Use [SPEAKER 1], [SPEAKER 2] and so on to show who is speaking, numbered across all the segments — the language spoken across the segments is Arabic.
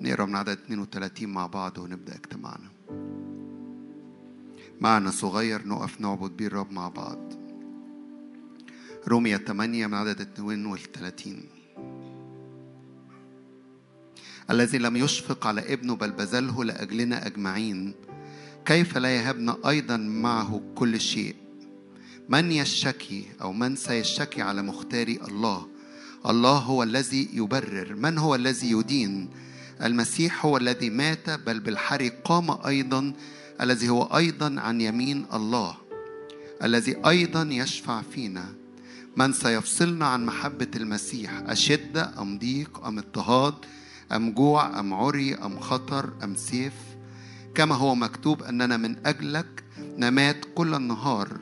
[SPEAKER 1] نقرأ من عدد 32 مع بعض ونبدأ اجتماعنا. معنى صغير نقف نعبد بيه الرب مع بعض. رومية 8 من عدد 32 الذي لم يشفق على ابنه بل بذله لأجلنا أجمعين كيف لا يهبنا أيضا معه كل شيء؟ من يشتكي أو من سيشتكي على مختاري الله؟ الله هو الذي يبرر. من هو الذي يدين؟ المسيح هو الذي مات بل بالحري قام أيضا الذي هو أيضا عن يمين الله الذي أيضا يشفع فينا. من سيفصلنا عن محبة المسيح أشدة أم ضيق أم اضطهاد أم جوع أم عري أم خطر أم سيف؟ كما هو مكتوب أننا من أجلك نمات كل النهار.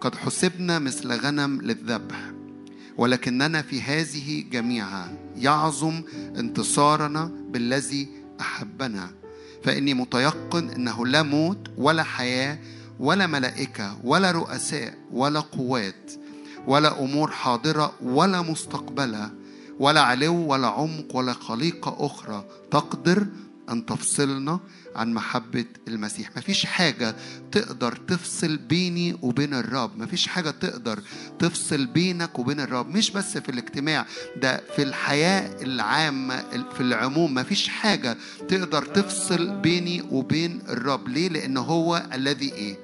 [SPEAKER 1] قد حسبنا مثل غنم للذبح. ولكننا في هذه جميعها يعظم انتصارنا بالذي أحبنا. فإني متيقن أنه لا موت ولا حياة ولا ملائكة ولا رؤساء ولا قوات ولا أمور حاضرة ولا مستقبلة ولا علو ولا عمق ولا خليقة أخرى تقدر أن تفصلنا عن محبة المسيح. مفيش حاجة تقدر تفصل بيني وبين الرب. مفيش حاجة تقدر تفصل بينك وبين الرب. مش بس في الاجتماع ده في الحياة العامة في العموم. مفيش حاجة تقدر تفصل بيني وبين الرب. ليه؟ لأنه هو الذي إيه؟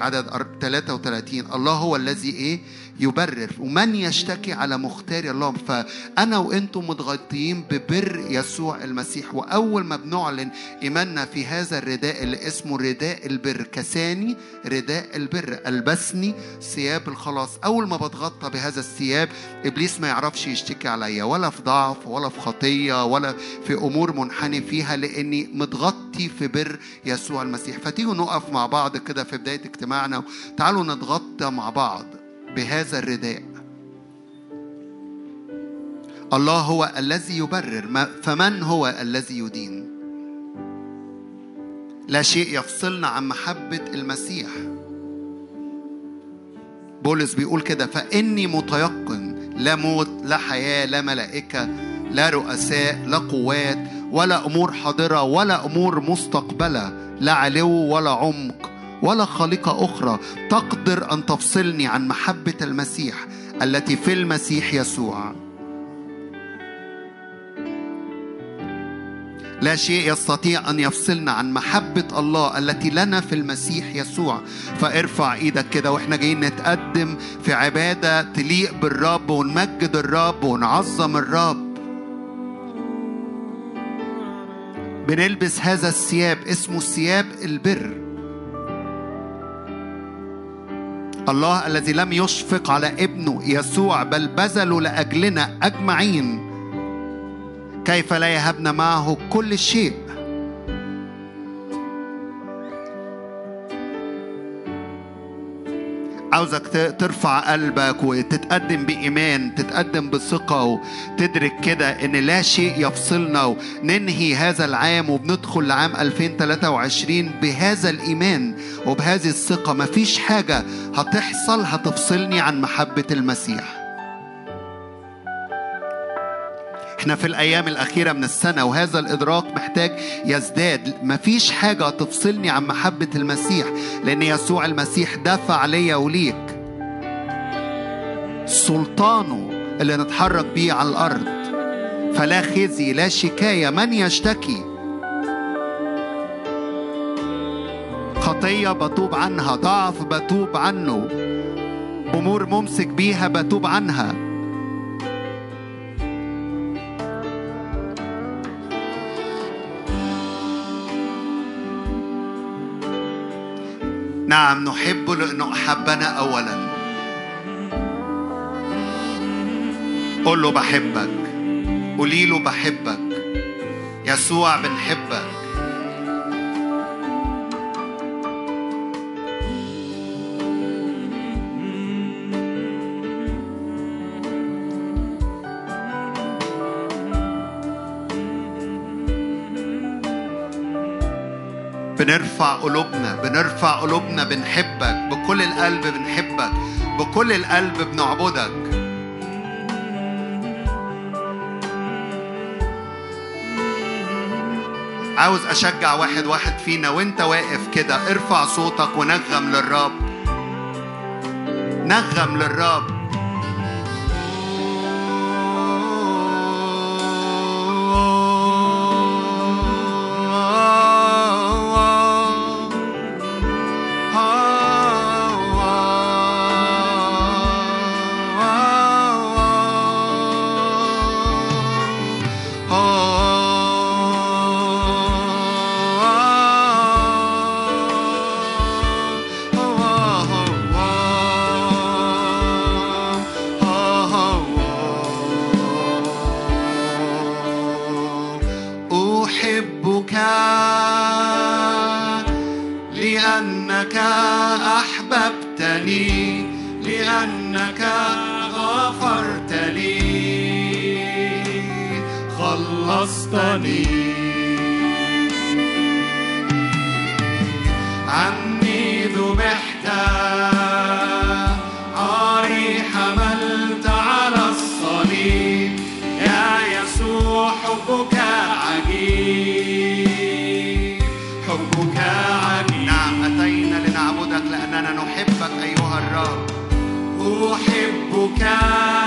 [SPEAKER 1] عدد 33 الله هو الذي إيه؟ يبرر ومن يشتكي على مختار الله؟ فأنا وأنتم متغطيين ببر يسوع المسيح وأول ما بنعلن إيماننا في هذا الرداء اللي اسمه رداء البر كساني رداء البر ألبسني ثياب الخلاص. أول ما بتغطى بهذا الثياب إبليس ما يعرفش يشتكي عليا ولا في ضعف ولا في خطية ولا في أمور منحني فيها لأني متغطي في بر يسوع المسيح. فتيجوا نقف مع بعض كده في بداية اجتماعنا تعالوا نتغطى مع بعض. بهذا الرداء. الله هو الذي يبرر فمن هو الذي يدين؟ لا شيء يفصلنا عن محبة المسيح. بولس بيقول كده فإني متيقن لا موت لا حياة لا ملائكة لا رؤساء لا قوات ولا أمور حاضرة ولا أمور مستقبلة لا علو ولا عمق ولا خليقة أخرى تقدر أن تفصلني عن محبة المسيح التي في المسيح يسوع. لا شيء يستطيع أن يفصلنا عن محبة الله التي لنا في المسيح يسوع. فارفع إيدك كده وإحنا جايين نتقدم في عبادة تليق بالرب ونمجد الرب ونعظم الرب. بنلبس هذا الثياب اسمه ثياب البر. الله الذي لم يشفق على ابنه يسوع بل بذله لأجلنا أجمعين. كيف لا يهبنا معه كل شيء؟ عاوزك ترفع قلبك وتتقدم بإيمان تتقدم بثقة وتدرك كده إن لا شيء يفصلنا وننهي هذا العام وبندخل لعام 2023 بهذا الإيمان وبهذه الثقة. مفيش حاجة هتحصل هتفصلني عن محبة المسيح. إحنا في الأيام الاخيره من السنة وهذا الادراك محتاج يزداد. مفيش حاجة تفصلني عن محبه المسيح لأن يسوع المسيح دفع ليا وليك. سلطانه اللي نتحرك بيه على الأرض. فلا خزي لا شكاية من يشتكي؟ خطية بتوب عنها ضعف بتوب عنه. أمور ممسك بيها بتوب عنها. نعم نحبه لأنه أحبنا أولا. قول له بحبك قولي له بحبك. يسوع بنحبك. بنرفع قلوبنا بنرفع قلوبنا بنحبك بكل القلب بنحبك بكل القلب بنعبدك. عاوز أشجع واحد واحد فينا وانت واقف كده ارفع صوتك ونغم للرب. نغم للرب. لأنك أحببتني لأنك غفرت لي خلصتني. عني ذبحت lugar.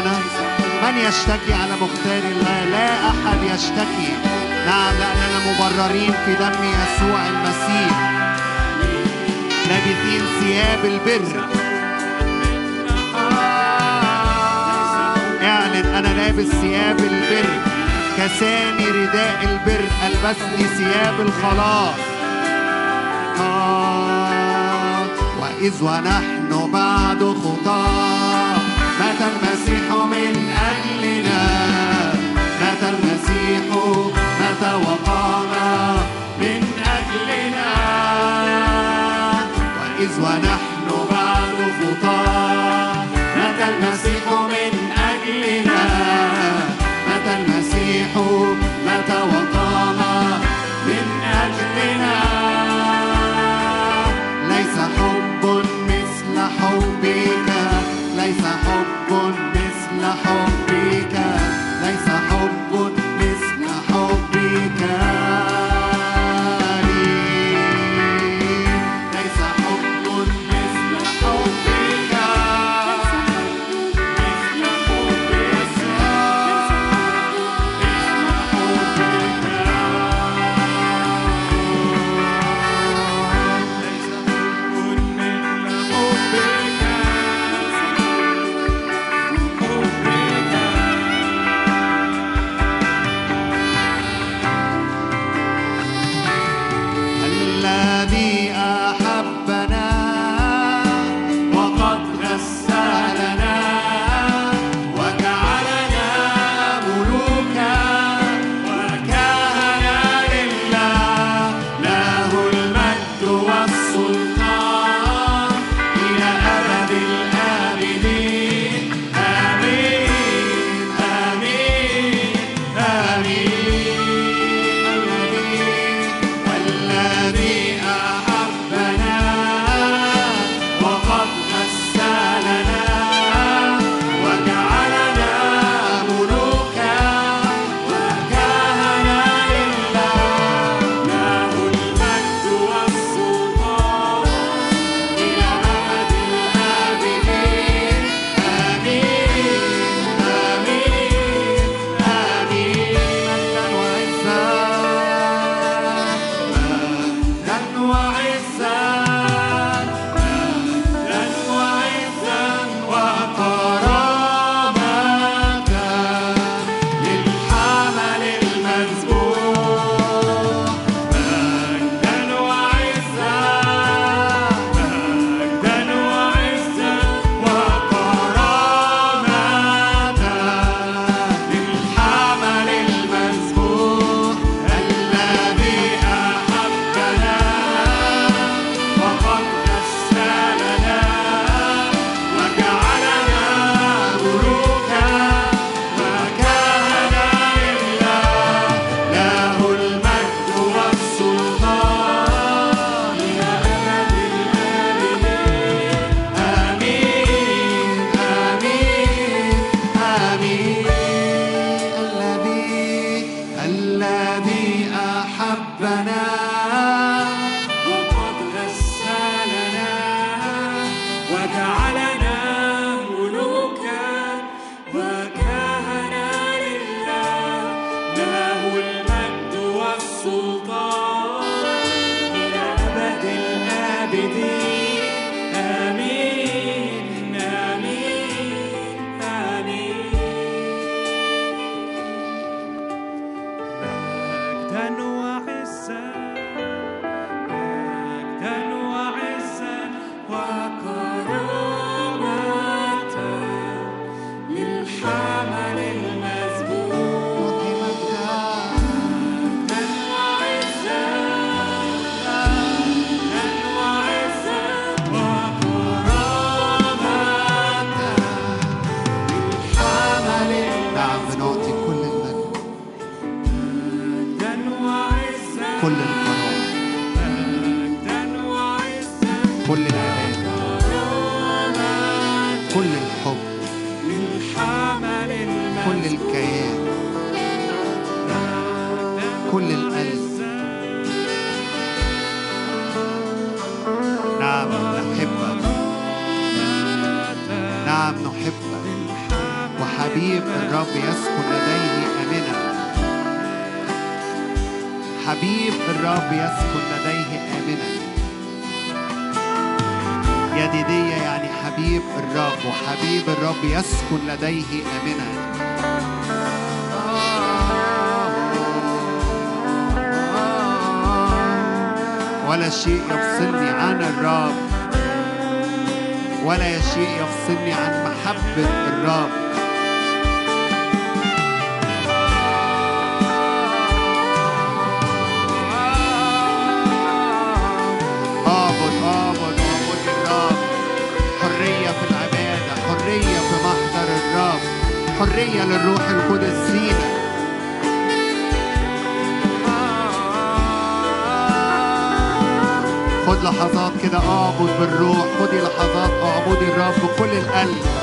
[SPEAKER 1] خلصتنا من يشتكي على مختار الله؟ لا أحد يشتكي. نعم لأننا مبررين في دم يسوع المسيح. لابسين ثياب البر. اعلن أنا لابس ثياب البر. كساني رداء البر ألبسني ثياب الخلاص. آه، وإذ ونحن بعد خطاة. مات المسيح من أجلنا. المسيح وقام
[SPEAKER 2] من أجلنا.
[SPEAKER 1] وإذ ونحن بعد خطاة
[SPEAKER 2] المسيح من أجلنا.
[SPEAKER 1] مات المسيح
[SPEAKER 2] مات وقام كل العبادة كل
[SPEAKER 1] الحب. كل الكيان. كل القلب. نعم نحبك. نعم نحبك. وحبيب الرب يسكن لديه آمنا حبيب الرب يسكن لديه آمنا يديدية يعني حبيب الرب وحبيب الرب يسكن لديه أمنا. ولا شيء يفصلني عن الرب. ولا شيء يفصلني عن محبة الرب. حرية في محضر الرب حرية للروح القدس فينا خد لحظات كده اعبد بالروح. خدي لحظات اعبدي الرب بكل القلب.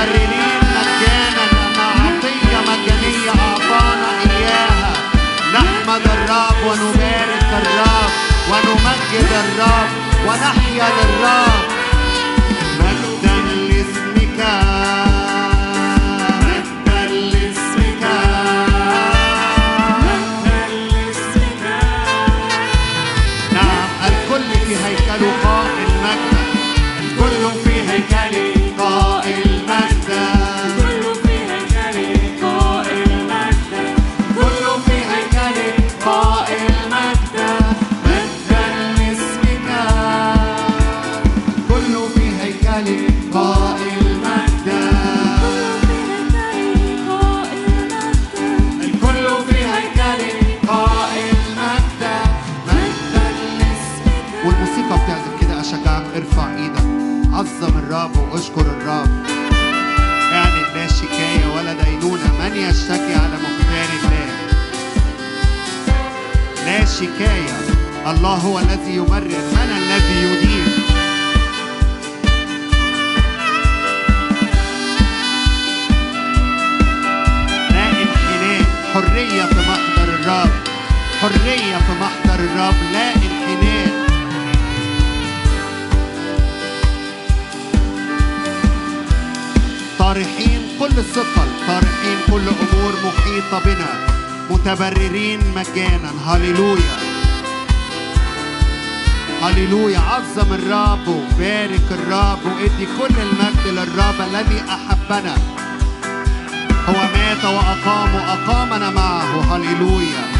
[SPEAKER 1] متبررين مجانا لأنها عطية مجانية أعطانا إياها. نحمد الرب ونبارك الرب ونمجد الرب ونحيا للرب. الذي يبرر من الذي يدين لا انحناء حرية في محضر الرب. حرية في محضر الرب لا انحناء طارحين كل الثقل طارحين كل أمور محيطة بنا. متبررين مجانا هللويا. هللويا عظم الرب وبارك الرب وادي كل المجد للرب الذي أحبنا. هو مات وأقام وأقامنا معه. هللويا.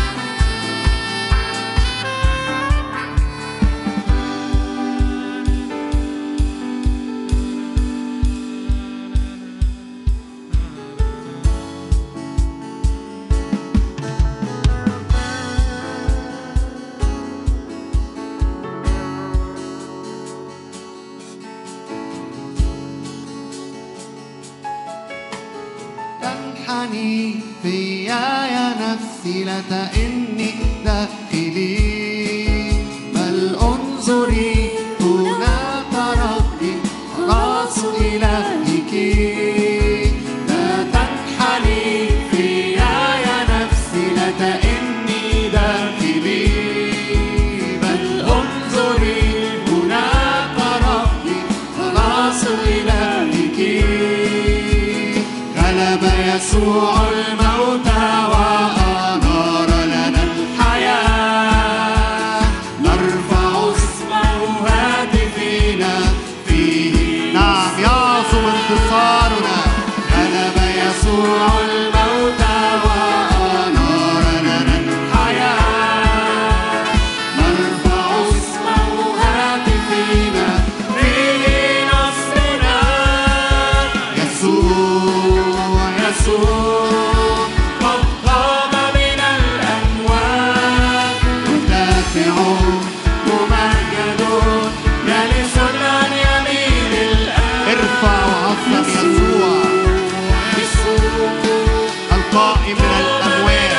[SPEAKER 1] الرقاء من الأموات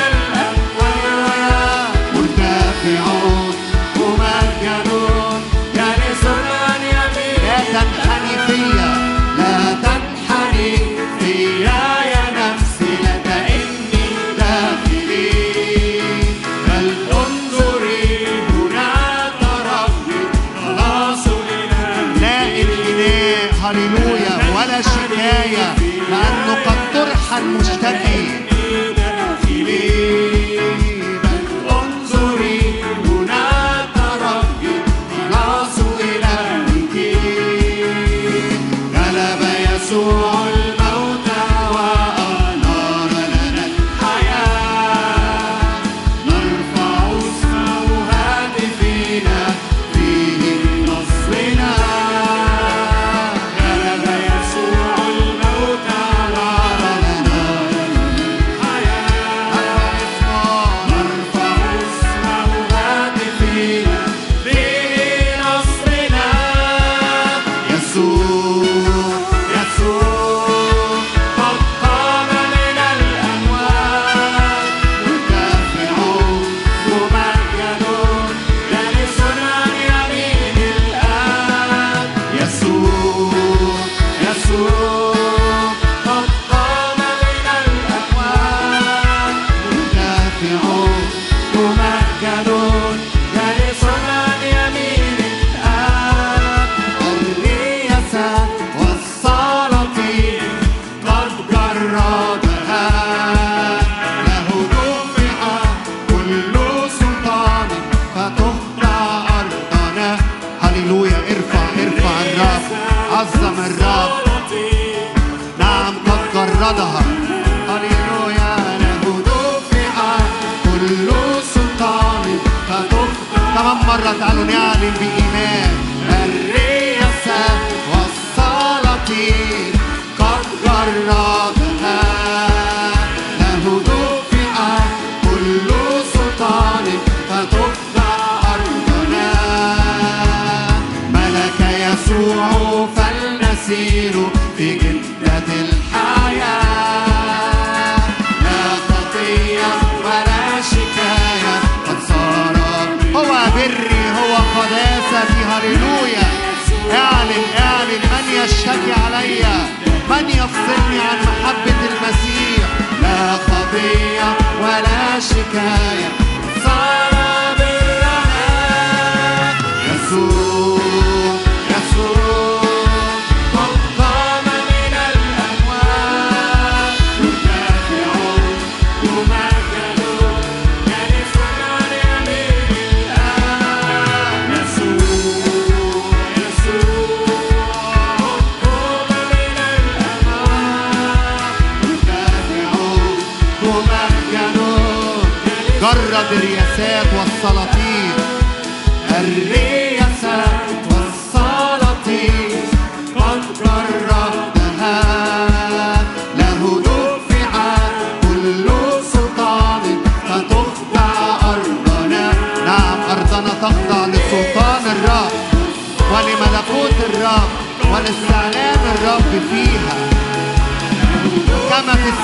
[SPEAKER 1] مرتفع
[SPEAKER 2] ممجد جالس عن يمين
[SPEAKER 1] لا تنحني فيا
[SPEAKER 2] لا تنحني فيا يا نفسي لك إني داخلي. بل انظري هناك ربي خلاص لنا
[SPEAKER 1] لا انحناء هللويا ولا شكاية لأنه قد طرح المشتكي. النار نعم قد جردها هللويا له دفع كل سلطان فتخ كمان مرة تعالوا نعلن بإيمان. يشتكي علي من يفصلني عن محبة المسيح.
[SPEAKER 2] لا قضية ولا شكاية. صار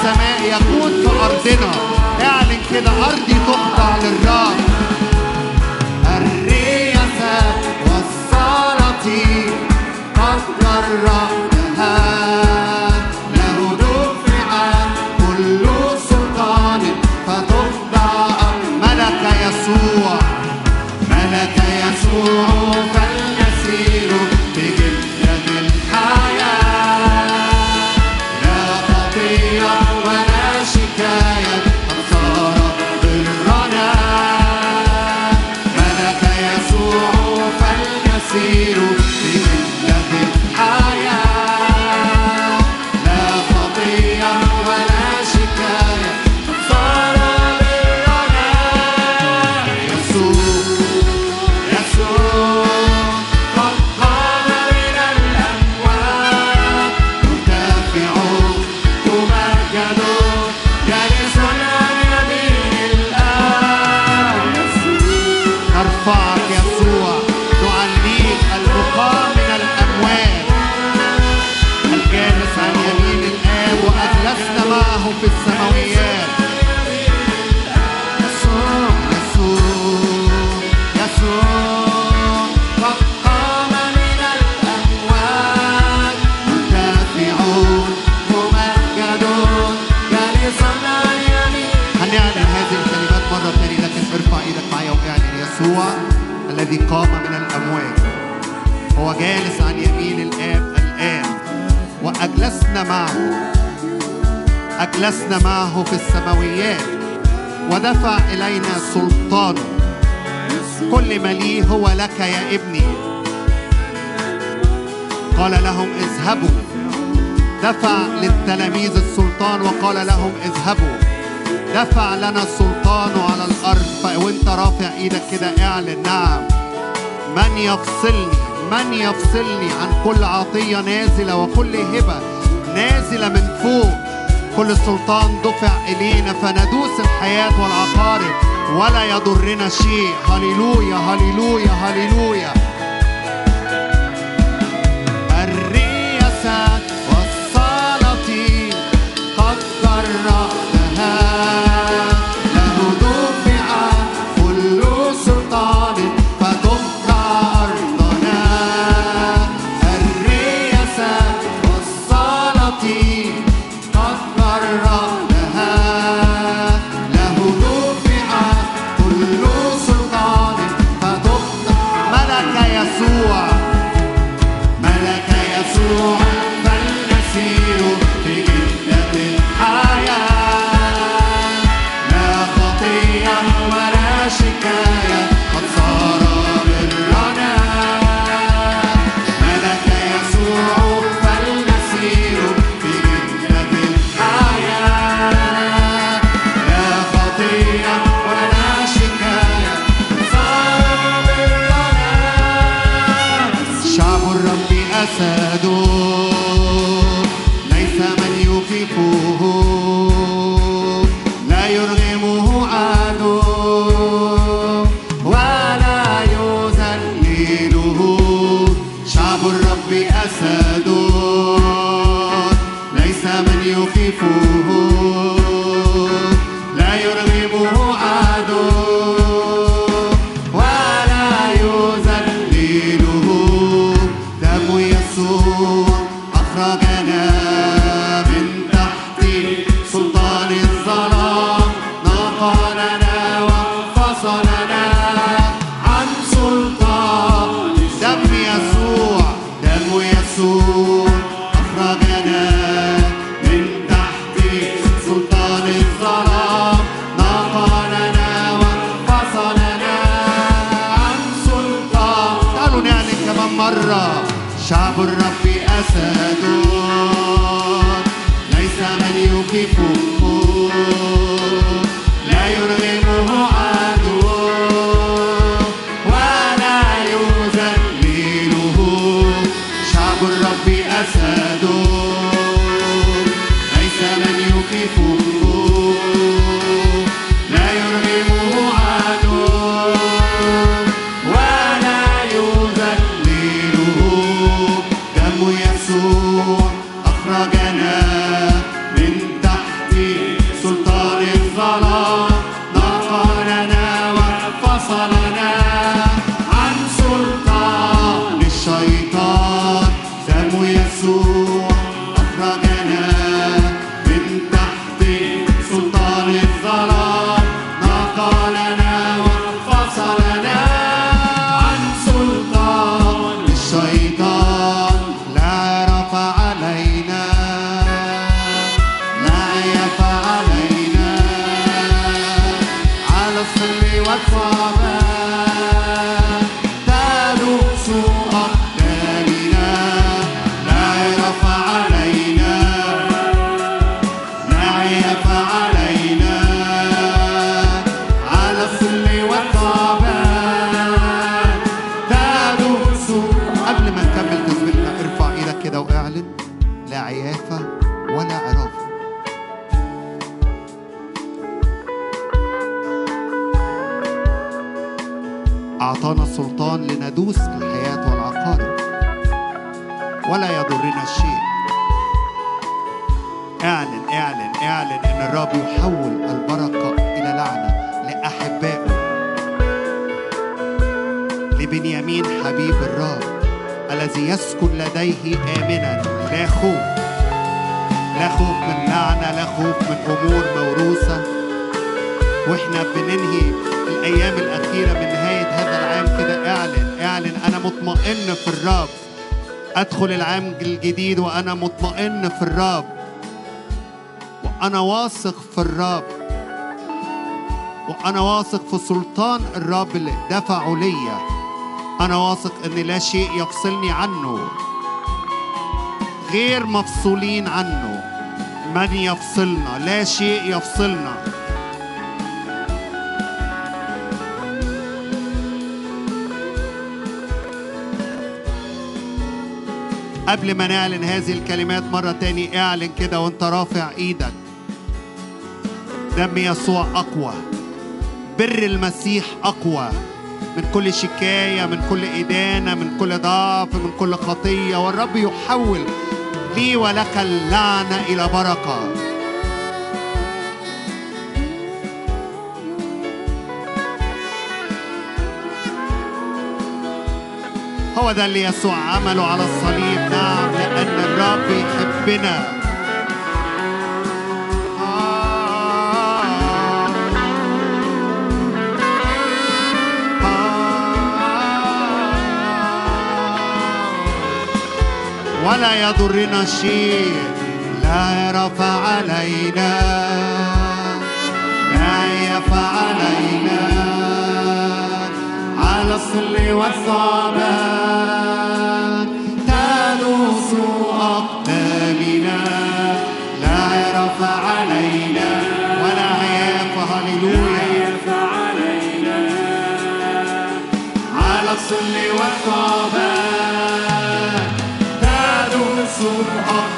[SPEAKER 1] السماء يكون في أرضنا. اعلن كده أرضي تخضع للرب. رافع إيدك كده اعلن. نعم. من يفصلني؟ من يفصلني عن كل عطية نازلة وكل هبة نازلة من فوق؟ كل سلطان دفع إلينا فندوس الحياة والعقارب ولا يضرنا شيء. هللويا هللويا هللويا. كده وأعلن لا عيافة ولا عرافة أعطانا السلطان لندوس الحياة والعقارب ولا يضرنا شيء اعلن اعلن اعلن إن الرب يحول البركة إلى لعنة لأحبائه. لبنيامين حبيب الرب. الذي يسكن لديه آمنا. لا خوف. لا خوف من لعنة لا خوف من أمور موروثة. وإحنا بننهي الأيام الأخيرة من نهاية هذا العام كده. اعلن اعلن. أنا مطمئن في الرب. أدخل العام الجديد وأنا مطمئن في الرب. وأنا واثق في الرب. وأنا واثق في سلطان الرب اللي دفعه ليا. أنا واثق إن لا شيء يفصلني عنه. غير مفصولين عنه. من يفصلنا؟ لا شيء يفصلنا. قبل ما نعلن هذه الكلمات مرة تاني اعلن كده وانت رافع إيدك. دم يسوع أقوى. بر المسيح أقوى. من كل شكاية من كل إدانة من كل ضعف من كل خطية. والرب يحول لي ولك اللعنة إلى بركة. هو ده اللي يسوع عمله على الصليب. نعم لأن الرب يحبنا. ولا يضرنا شيء لا يرفع علينا لا يرفع علينا. على الصل والصعبان تدوس أقدامنا لا يرفع علينا ولا هياف هللويا. على الصل والصعبان تدوس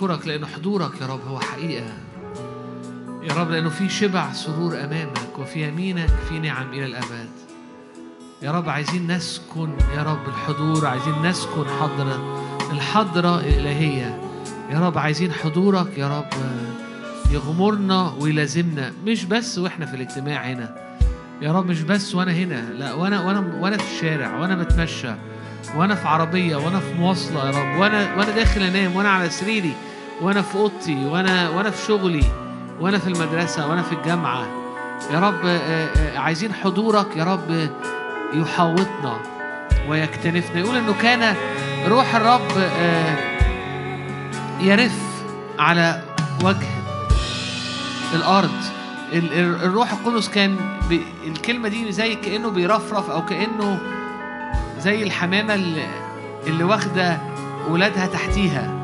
[SPEAKER 1] بنشكرك لأن حضورك يا رب هو حقيقة. يا رب لأنه في شبع سرور أمامك وفي يمينك في نعم إلى الأبد. يا رب عايزين نسكن يا رب الحضور عايزين نسكن حضرة الحضرة الإلهية. يا رب عايزين حضورك يا رب يغمرنا ويلازمنا. مش بس وإحنا في الاجتماع هنا. يا رب مش بس وأنا هنا لا وأنا وأنا وأنا في الشارع وأنا بتمشى وأنا في عربية وأنا في مواصلة يا رب وأنا وأنا داخل أنام وأنا على سريري. وأنا في أوضتي وأنا وأنا في شغلي وأنا في المدرسة وأنا في الجامعة. يا رب آه، آه، عايزين حضورك يا رب يحوطنا ويكتنفنا. يقول إنه كان روح الرب آه، يرف على وجه الأرض. ال- ال- الروح القدس كان. الكلمة دي زي كأنه بيرفرف أو كأنه زي الحمامة اللي واخدة ولادها تحتيها.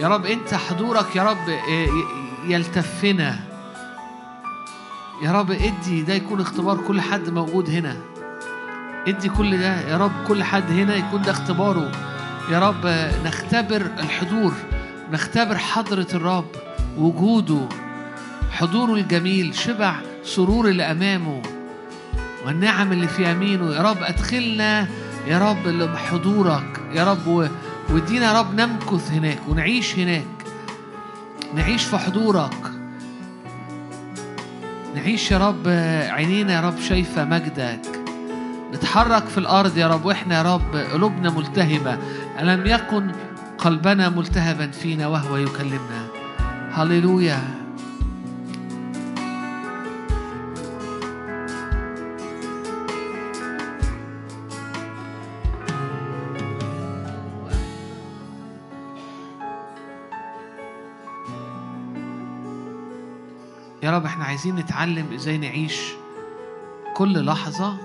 [SPEAKER 1] يا رب انت حضورك يا رب آه، يلتفنا. يا رب ادي ده يكون اختبار كل حد موجود هنا. ادي كل ده يا رب كل حد هنا يكون ده اختباره. يا رب آه، نختبر الحضور نختبر حضرة الرب وجوده حضوره الجميل شبع سرور اللي أمامه والنعم اللي في يمينه. يا رب أدخلنا يا رب لحضورك. يا رب وادينا يا رب نمكث هناك ونعيش هناك. نعيش في حضورك. نعيش يا رب عينينا يا رب شايفة مجدك. نتحرك في الأرض يا رب وإحنا يا رب قلوبنا ملتهبة ألم يكن قلبنا ملتهبا فينا وهو يكلمنا. هللويا. يا رب إحنا عايزين نتعلم إزاي نعيش كل لحظة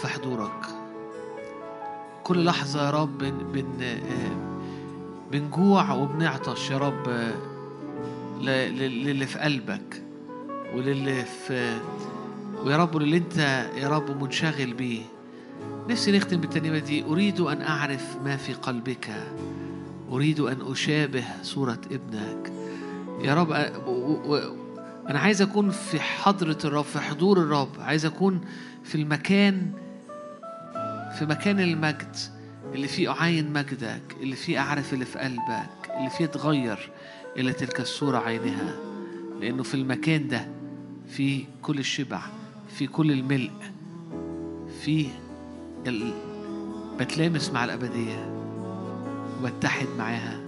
[SPEAKER 1] في حضورك. كل لحظة يا رب بن بن آه، بنجوع وبنعطش يا رب آه، للي في قلبك وللي في ويا رب وللي انت يا رب منشغل بيه. نفسي نختم بالترنيمة دي. أريد أن أعرف ما في قلبك. أريد أن أشابه صورة ابنك. يا رب و- أنا عايز أكون في حضرة الرب في حضور الرب. عايز أكون في المكان في مكان المجد اللي فيه أعاين مجدك اللي فيه أعرف اللي في قلبك اللي فيه أتغير إلى تلك الصورة عينها. لأنه في المكان ده في كل الشبع في كل الملء في ال... بتلامس مع الأبدية وبتحد معاها.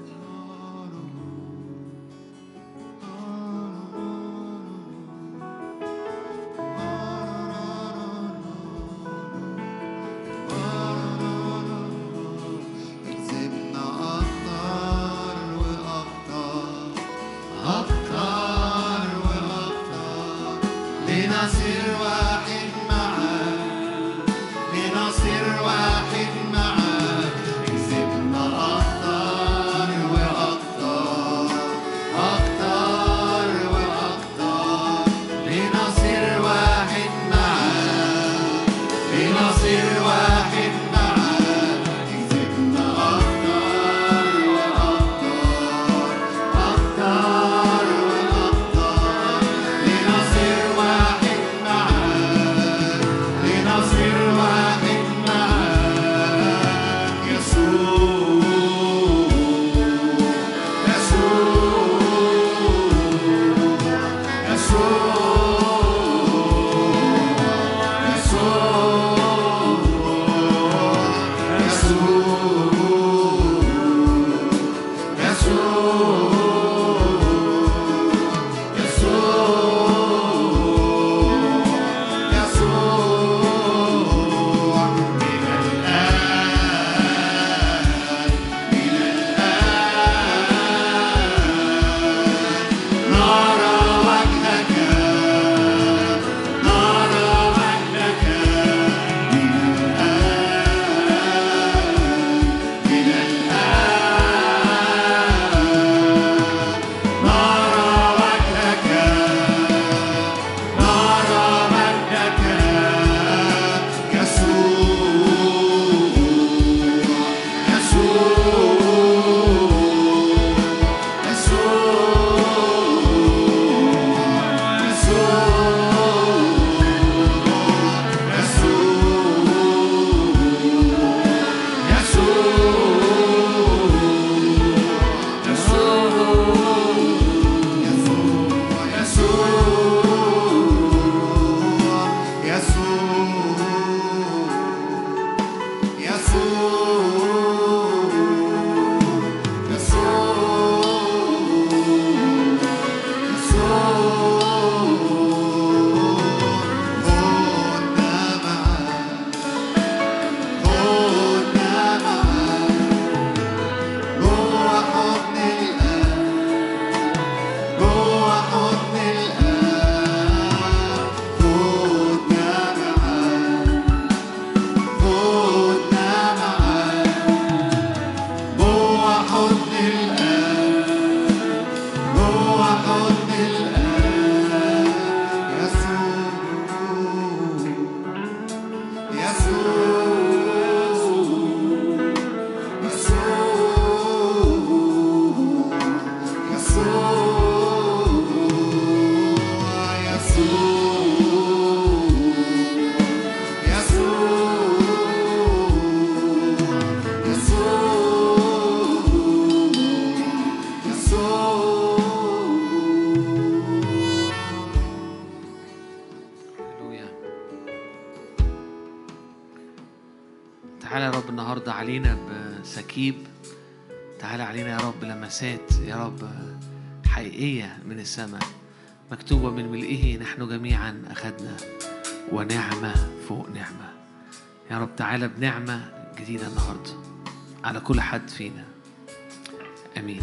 [SPEAKER 1] السماء مكتوبة من ملئه نحن جميعا أخذنا ونعمة فوق نعمة. يا رب تعالى بنعمة جديدة النهاردة على كل حد فينا. آمين.